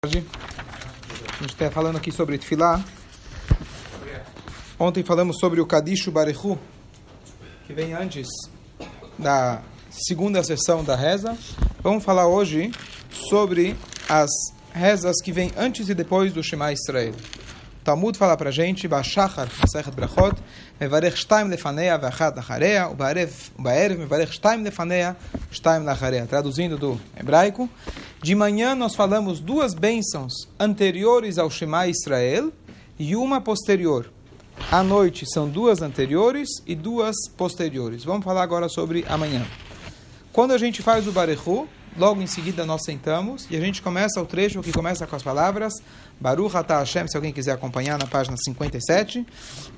tarde. A gente está falando aqui sobre Tfilá. Ontem falamos sobre o Kadishu Barechu, que vem antes da segunda sessão da reza. Vamos falar hoje sobre as rezas que vêm antes e depois do Shema Israel. Talmud fala para a gente, Bashachar, Masechet Brachot, Mevarech Shtaim Lefanea, Vachat Lacharea, Ubaerev, Mevarech Shtaim Lefanea, Shtaim Lacharea. Traduzindo do hebraico, de manhã nós falamos duas bênçãos anteriores ao Shema Israel e uma posterior. À noite são duas anteriores e duas posteriores. Vamos falar agora sobre amanhã. Quando a gente faz o Barechu, logo em seguida nós sentamos e a gente começa o trecho que começa com as palavras Baruch Ata Hashem, se alguém quiser acompanhar na página 57.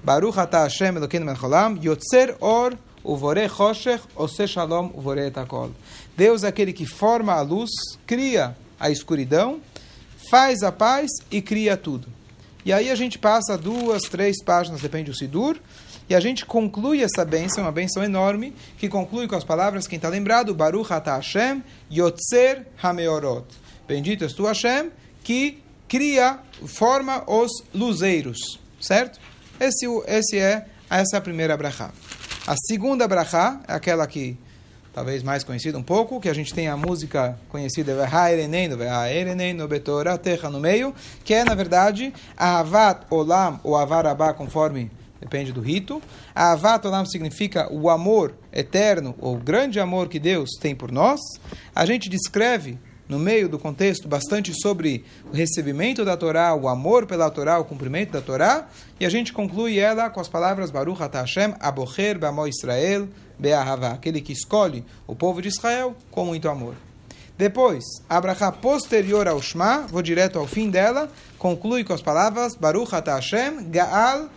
Baruch Ata Hashem Elokeinu Melcholam, Yotzer Or Uvore Choshech, Ose Shalom Uvore Etakol. Deus é aquele que forma a luz, cria a escuridão, faz a paz e cria tudo. E aí a gente passa duas, três páginas, depende do Sidur, e a gente conclui essa bênção, uma bênção enorme, que conclui com as palavras, quem está lembrado, Baruch Ata Hashem, Yotzer Hameorot. Bendito és tu, Hashem, que cria, forma os luzeiros, certo? Esse, esse é, essa é a primeira brachá. A segunda brachá é aquela que talvez mais conhecida um pouco, que a gente tem a música conhecida no meio, que é, na verdade, Avat Olam ou Avarabá, conforme depende do rito. Avat Olam significa o amor eterno, ou o grande amor que Deus tem por nós. A gente descreve no meio do contexto bastante sobre o recebimento da Torá, o amor pela Torá, o cumprimento da Torá, e a gente conclui ela com as palavras Baruch Ata Hashem, Abocher Bamo Israel, Be'ahava, aquele que escolhe o povo de Israel com muito amor. Depois, a brachá posterior ao Shema, vou direto ao fim dela, conclui com as palavras Baruch Ata Hashem, Gaal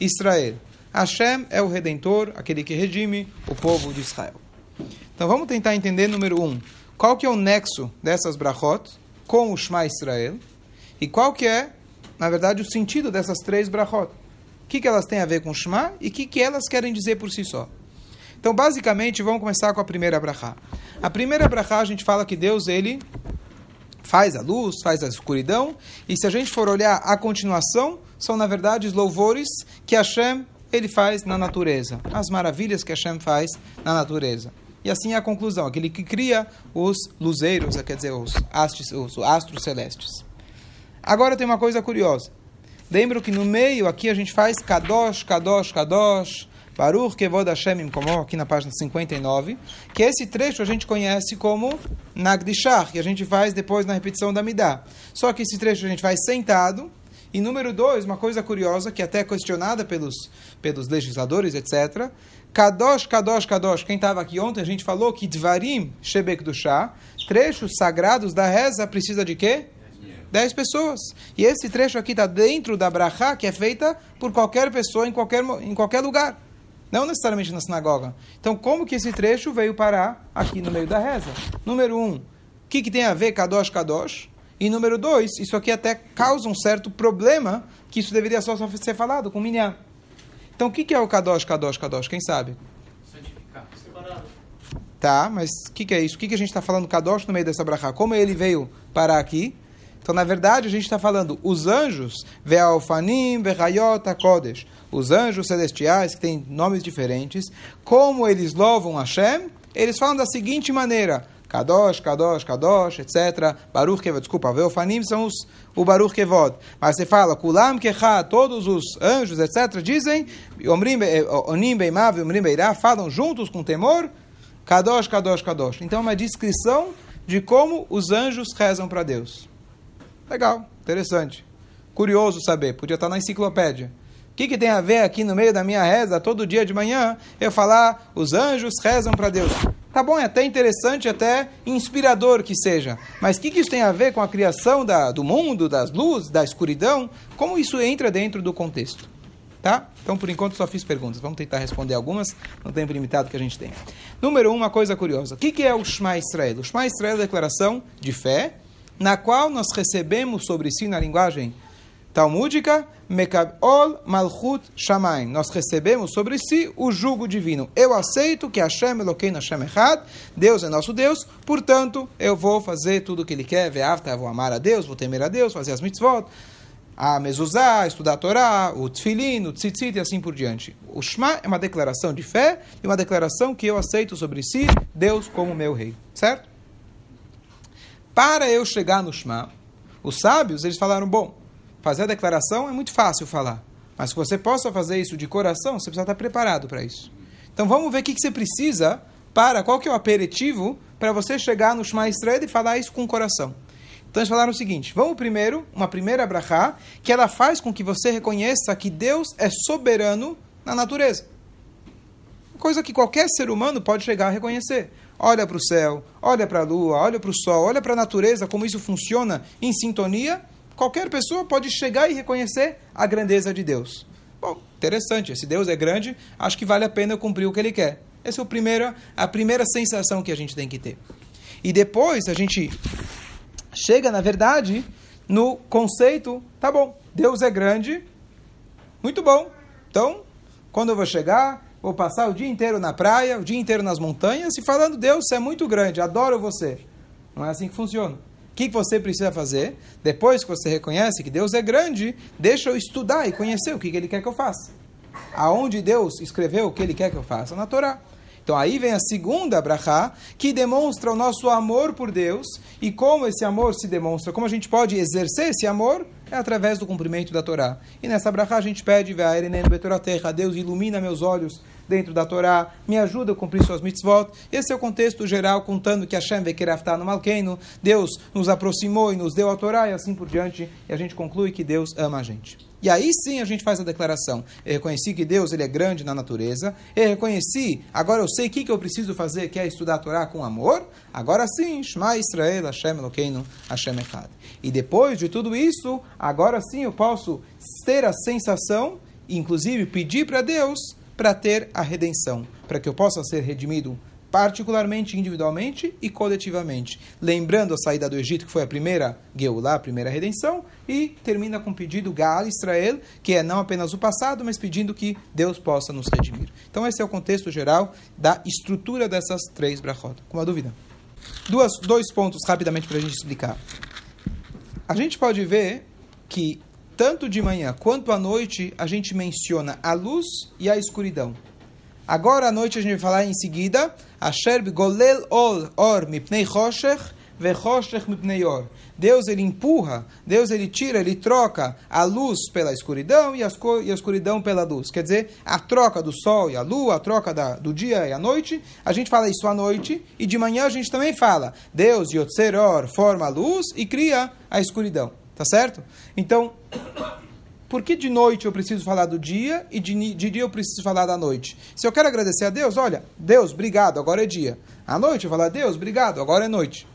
Israel. Hashem é o Redentor, aquele que redime o povo de Israel. Então vamos tentar entender número um. Qual que é o nexo dessas brachot com o Shema Israel? E qual que é, na verdade, o sentido dessas três brachot? O que, que elas têm a ver com o Shema e o que, que elas querem dizer por si só? Então, basicamente, vamos começar com a primeira brachá. A primeira brachá, a gente fala que Deus, ele faz a luz, faz a escuridão, e se a gente for olhar a continuação, são, na verdade, os louvores que Hashem, ele faz na natureza. As maravilhas que Hashem faz na natureza. E assim é a conclusão, aquele que cria os luzeiros, quer dizer, os astros, os astros celestes. Agora tem uma coisa curiosa. Lembro que no meio aqui a gente faz Kadosh, Kadosh, Kadosh, Baruch Kevod Hashem Imkomor, aqui na página 59, que esse trecho a gente conhece como Nagdishach, que a gente faz depois na repetição da Midah. Só que esse trecho a gente faz sentado, e número dois, uma coisa curiosa, que é até é questionada pelos, pelos legisladores, etc., Kadosh, Kadosh, Kadosh. Quem estava aqui ontem, a gente falou que Dvarim Shebek do Chá, trechos sagrados da reza, precisa de quê? Dez pessoas. E esse trecho aqui está dentro da brachá, que é feita por qualquer pessoa em qualquer, em qualquer lugar. Não necessariamente na sinagoga. Então, como que esse trecho veio parar aqui no meio da reza? Número um, o que, que tem a ver Kadosh, Kadosh? E número dois, isso aqui até causa um certo problema, que isso deveria só ser falado com Minyan. Então, o que é o Kadosh, Kadosh, Kadosh? Quem sabe? Santificar. Separado. Tá, mas o que, que, é isso? O que, que a gente está falando Kadosh no meio dessa brachá? Como ele veio parar aqui? Então, na verdade, a gente está falando os anjos, Ve'alfanim, Ve'hayot, Kodesh, os anjos celestiais, que têm nomes diferentes, como eles louvam Hashem, eles falam da seguinte maneira, Kadosh, Kadosh, Kadosh, etc. Baruch Kevod, desculpa, Veofanim são os, o Baruch Kevod. Mas você fala, Kulam Kecha, todos os anjos, etc. Dizem, Onim Beimav, Omrim Beirá, falam juntos com temor, Kadosh, Kadosh, Kadosh. Então é uma descrição de como os anjos rezam para Deus. Legal, interessante. Curioso saber, podia estar na enciclopédia. O que, que tem a ver aqui no meio da minha reza, todo dia de manhã, eu falar, os anjos rezam para Deus? Tá bom, é até interessante, até inspirador que seja. Mas o que, que isso tem a ver com a criação da, do mundo, das luzes, da escuridão? Como isso entra dentro do contexto? Tá? Então, por enquanto, só fiz perguntas. Vamos tentar responder algumas no tempo limitado que a gente tem. Número um, uma coisa curiosa. O que, que é o Shema Israel? O Shema Israel é a declaração de fé, na qual nós recebemos sobre si, na linguagem talmúdica, Mekabol Malchut Shamaim. Nós recebemos sobre si o jugo divino. Eu aceito que Hashem Elokeinu Hashem Echad, Deus é nosso Deus, portanto, eu vou fazer tudo o que Ele quer, Ve'avta, vou amar a Deus, vou temer a Deus, fazer as mitzvot, a mezuzá, estudar a Torá, o tefilin, o tzitzit e assim por diante. O Shema é uma declaração de fé e uma declaração que eu aceito sobre si, Deus como meu rei, certo? Para eu chegar no Shema, os sábios, eles falaram, bom, fazer a declaração é muito fácil falar, mas que você possa fazer isso de coração, você precisa estar preparado para isso. Então vamos ver o que, que você precisa para, qual que é o aperitivo para você chegar no Shema Israel e falar isso com o coração. Então eles falaram o seguinte: vamos primeiro, uma primeira brachá, que ela faz com que você reconheça que Deus é soberano na natureza. Coisa que qualquer ser humano pode chegar a reconhecer. Olha para o céu, olha para a lua, olha para o sol, olha para a natureza, como isso funciona em sintonia. Qualquer pessoa pode chegar e reconhecer a grandeza de Deus. Bom, interessante. Se Deus é grande, acho que vale a pena cumprir o que Ele quer. Essa é a primeira, a primeira sensação que a gente tem que ter. E depois a gente chega, na verdade, no conceito, tá bom, Deus é grande, muito bom. Então, quando eu vou chegar, vou passar o dia inteiro na praia, o dia inteiro nas montanhas e falando, Deus, você é muito grande, adoro você. Não é assim que funciona. O que você precisa fazer? Depois que você reconhece que Deus é grande, deixa eu estudar e conhecer o que Ele quer que eu faça. Aonde Deus escreveu o que Ele quer que eu faça? Na Torá. Então aí vem a segunda brachá, que demonstra o nosso amor por Deus e como esse amor se demonstra, como a gente pode exercer esse amor, é através do cumprimento da Torá. E nessa brachá a gente pede, Deus ilumina meus olhos dentro da Torá, me ajuda a cumprir suas mitzvot. Esse é o contexto geral, contando que Hashem Vekerafta no Malkeino, Deus nos aproximou e nos deu a Torá e assim por diante, e a gente conclui que Deus ama a gente. E aí sim a gente faz a declaração. Eu reconheci que Deus ele é grande na natureza. Eu reconheci, agora eu sei o que, que eu preciso fazer, que é estudar a Torá com amor. Agora sim, Shema Israel, Hashem Elokeinu, Hashem Echad. E depois de tudo isso, agora sim eu posso ter a sensação, inclusive pedir para Deus, para ter a redenção. Para que eu possa ser redimido particularmente individualmente e coletivamente. Lembrando a saída do Egito, que foi a primeira Geulah, a primeira redenção, e termina com o pedido Gal Israel, que é não apenas o passado, mas pedindo que Deus possa nos redimir. Então esse é o contexto geral da estrutura dessas três brachot. Com uma dúvida? Duas, dois pontos rapidamente para a gente explicar. A gente pode ver que tanto de manhã quanto à noite a gente menciona a luz e a escuridão. Agora à noite a gente vai falar em seguida, Asher golel ol or mipnei choshech mipnei or. Deus ele empurra, Deus ele tira, ele troca a luz pela escuridão e, as, e a escuridão pela luz. Quer dizer, a troca do sol e a lua, a troca da, do dia e a noite. A gente fala isso à noite e de manhã a gente também fala. Deus, Yotzeror, forma a luz e cria a escuridão. Tá certo? Então, por que de noite eu preciso falar do dia e de, de, dia eu preciso falar da noite? Se eu quero agradecer a Deus, olha, Deus, obrigado, agora é dia. À noite eu falo, Deus, obrigado, agora é noite.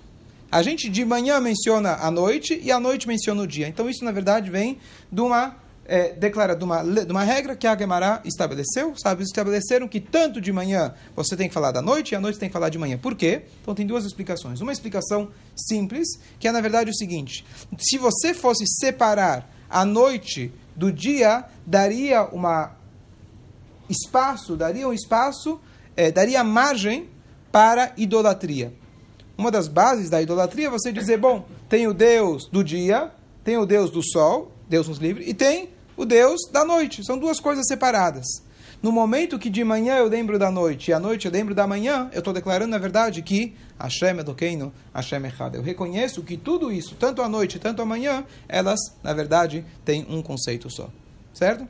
A gente de manhã menciona a noite e à noite menciona o dia. Então isso, na verdade, vem de uma, é, declara, de uma, de uma regra que a Gemara estabeleceu. Sabe, estabeleceram que tanto de manhã você tem que falar da noite e à noite tem que falar de manhã. Por quê? Então tem duas explicações. Uma explicação simples, que é, na verdade, o seguinte. Se você fosse separar a noite do dia daria uma espaço, daria um espaço, é, daria margem para idolatria. Uma das bases da idolatria é você dizer, bom, tem o Deus do dia, tem o Deus do sol, Deus nos livre, e tem o Deus da noite. São duas coisas separadas. No momento que de manhã eu lembro da noite e à noite eu lembro da manhã, eu estou declarando, na verdade, que Hashem Edokeinu, Hashem Echad. Eu reconheço que tudo isso, tanto à noite tanto à manhã, elas, na verdade, têm um conceito só. Certo?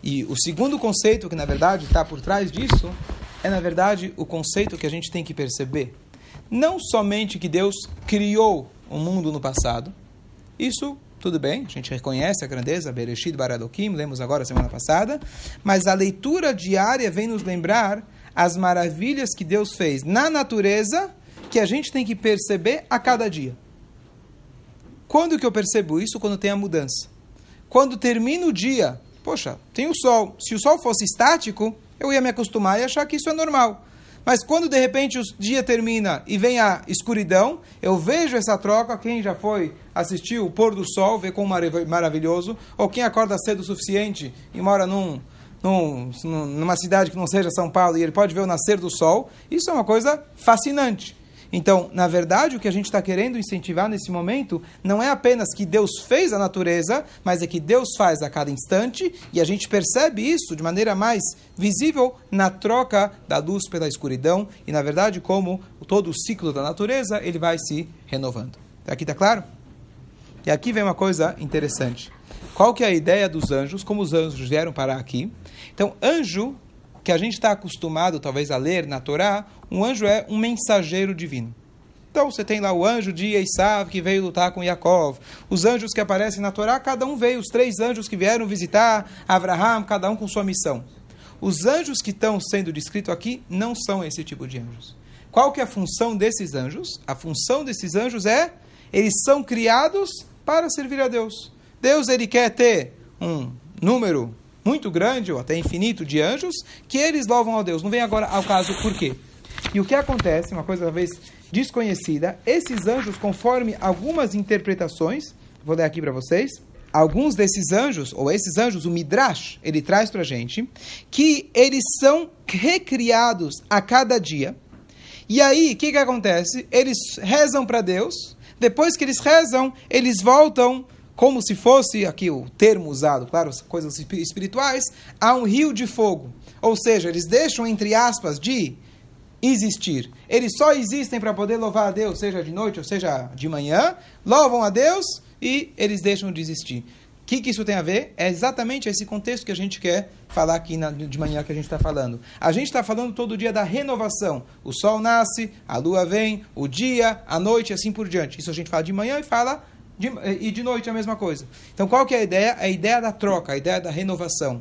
E o segundo conceito que, na verdade, está por trás disso, é, na verdade, o conceito que a gente tem que perceber. Não somente que Deus criou o mundo no passado, isso tudo bem, a gente reconhece a grandeza, Bereshit Baradokim, lemos agora semana passada, mas a leitura diária vem nos lembrar as maravilhas que Deus fez na natureza que a gente tem que perceber a cada dia. Quando que eu percebo isso? Quando tem a mudança. Quando termina o dia, poxa, tem o sol. Se o sol fosse estático, eu ia me acostumar e achar que isso é normal. Mas quando de repente o dia termina e vem a escuridão, eu vejo essa troca. Quem já foi assistir o pôr do sol, vê como maravilhoso, ou quem acorda cedo o suficiente e mora num, num, numa cidade que não seja São Paulo e ele pode ver o nascer do sol, isso é uma coisa fascinante. Então, na verdade, o que a gente está querendo incentivar nesse momento não é apenas que Deus fez a natureza, mas é que Deus faz a cada instante e a gente percebe isso de maneira mais visível na troca da luz pela escuridão e, na verdade, como todo o ciclo da natureza ele vai se renovando. Aqui está claro? E aqui vem uma coisa interessante. Qual que é a ideia dos anjos? Como os anjos vieram parar aqui? Então, anjo que a gente está acostumado, talvez, a ler na Torá, um anjo é um mensageiro divino. Então, você tem lá o anjo de Esav, que veio lutar com Yaakov. Os anjos que aparecem na Torá, cada um veio. Os três anjos que vieram visitar Abraham, cada um com sua missão. Os anjos que estão sendo descritos aqui não são esse tipo de anjos. Qual que é a função desses anjos? A função desses anjos é, eles são criados para servir a Deus. Deus, ele quer ter um número muito grande, ou até infinito, de anjos, que eles louvam a Deus. Não vem agora ao caso por quê. E o que acontece, uma coisa talvez desconhecida, esses anjos, conforme algumas interpretações, vou ler aqui para vocês, alguns desses anjos, ou esses anjos, o Midrash, ele traz para a gente, que eles são recriados a cada dia. E aí, o que, que acontece? Eles rezam para Deus, depois que eles rezam, eles voltam como se fosse, aqui o termo usado, claro, coisas espirituais, a um rio de fogo. Ou seja, eles deixam, entre aspas, de existir. Eles só existem para poder louvar a Deus, seja de noite ou seja de manhã, louvam a Deus e eles deixam de existir. O que, que isso tem a ver? É exatamente esse contexto que a gente quer falar aqui na, de manhã que a gente está falando. A gente está falando todo dia da renovação. O sol nasce, a lua vem, o dia, a noite, assim por diante. Isso a gente fala de manhã e fala de, e de noite a mesma coisa. Então qual que é a ideia? A ideia da troca, a ideia da renovação.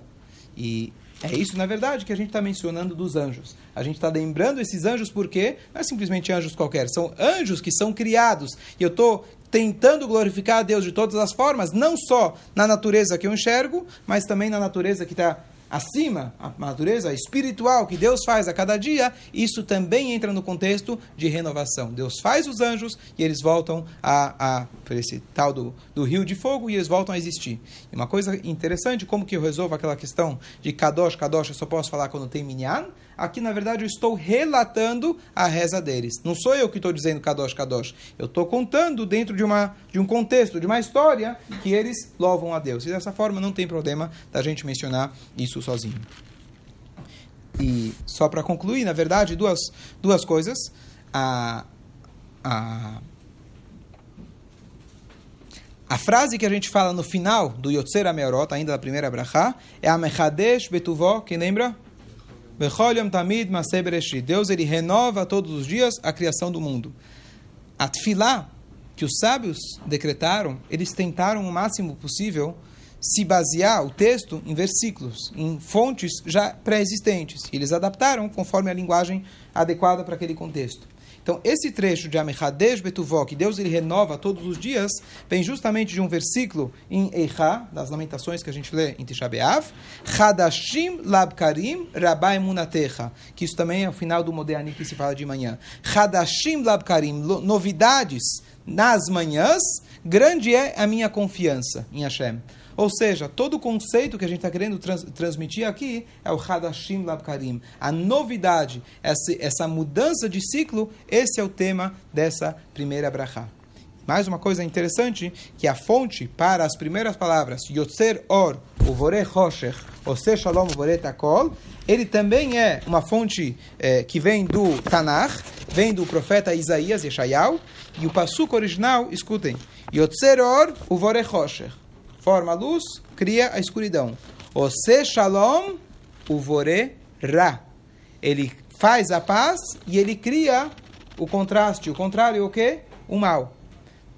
E é isso, na verdade, que a gente está mencionando dos anjos. A gente está lembrando esses anjos porque não é simplesmente anjos qualquer, são anjos que são criados. E eu estou tentando glorificar a Deus de todas as formas, não só na natureza que eu enxergo, mas também na natureza que está acima, a natureza espiritual que Deus faz a cada dia, isso também entra no contexto de renovação. Deus faz os anjos e eles voltam a, a esse tal do, do rio de fogo e eles voltam a existir. E uma coisa interessante, como que eu resolvo aquela questão de Kadosh, Kadosh, eu só posso falar quando tem Minyan? Aqui, na verdade, eu estou relatando a reza deles. Não sou eu que estou dizendo Kadosh, Kadosh. Eu estou contando dentro de, uma, de um contexto, de uma história, que eles louvam a Deus. E dessa forma não tem problema da gente mencionar isso sozinho. E só para concluir, na verdade, duas, duas coisas. A, a, a frase que a gente fala no final do Yotzer Ameorot, ainda da primeira brachá, é a Mechadesh Betuvó, quem lembra? Deus ele renova todos os dias a criação do mundo. A tefilá que os sábios decretaram, eles tentaram o máximo possível se basear o texto em versículos, em fontes já pré-existentes. Eles adaptaram conforme a linguagem adequada para aquele contexto. Então, esse trecho de Amechadesh Betuvó, que Deus ele renova todos os dias, vem justamente de um versículo em Eicha, das lamentações que a gente lê em Tisha B'Av, Hadashim Labkarim Rabai Munatecha, que isso também é o final do Modeani que se fala de manhã. Hadashim Labkarim, novidades nas manhãs, grande é a minha confiança em Hashem. Ou seja, todo o conceito que a gente está querendo trans transmitir aqui é o Hadashim Labkarim. A novidade, essa, essa mudança de ciclo, esse é o tema dessa primeira brachá. Mais uma coisa interessante, que a fonte para as primeiras palavras, Yotzer Or, Uvore Hosher, Ose Shalom Uvore Takol, ele também é uma fonte é, que vem do Tanakh, vem do profeta Isaías, Yeshayahu, e o passuco original, escutem, Yotzer Or, Uvore Hosher forma a luz, cria a escuridão. O se shalom, o vore ra. Ele faz a paz e ele cria o contraste. O contrário, o que? O mal.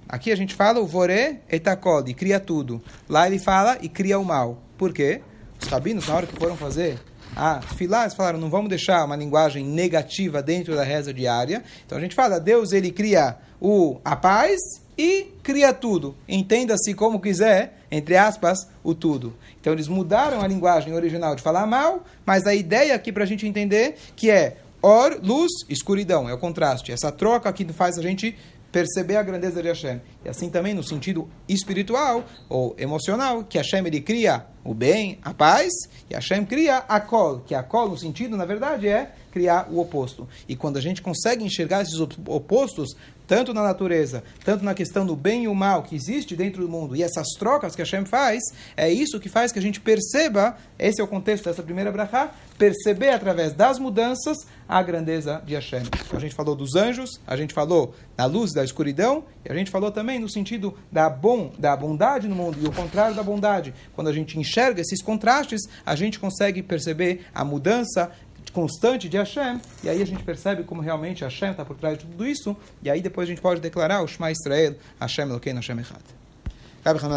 Aqui a gente fala o vore etakod, cria tudo. Lá ele fala e cria o mal. Por quê? Os rabinos, na hora que foram fazer a filar, eles falaram, não vamos deixar uma linguagem negativa dentro da reza diária. Então a gente fala, Deus ele cria o, a paz e cria tudo. Entenda-se como quiser, entre aspas, o tudo. Então eles mudaram a linguagem original de falar mal, mas a ideia aqui para a gente entender que é Or, luz, escuridão, é o contraste. Essa troca que faz a gente perceber a grandeza de Hashem. E assim também no sentido espiritual ou emocional, que Hashem ele cria o bem, a paz, e Hashem cria a kol, que a kol no sentido, na verdade, é criar o oposto. E quando a gente consegue enxergar esses opostos, tanto na natureza, tanto na questão do bem e o mal que existe dentro do mundo, e essas trocas que Hashem faz, é isso que faz que a gente perceba, esse é o contexto dessa primeira brachá, perceber através das mudanças a grandeza de Hashem. Então, a gente falou dos anjos, a gente falou da luz da escuridão, e a gente falou também no sentido da, bom, da bondade no mundo e o contrário da bondade. Quando a gente enxerga esses contrastes, a gente consegue perceber a mudança constante de Hashem, e aí a gente percebe como realmente Hashem está por trás de tudo isso, e aí depois a gente pode declarar o Shema Israel, Hashem Elokeinu, Hashem Echad.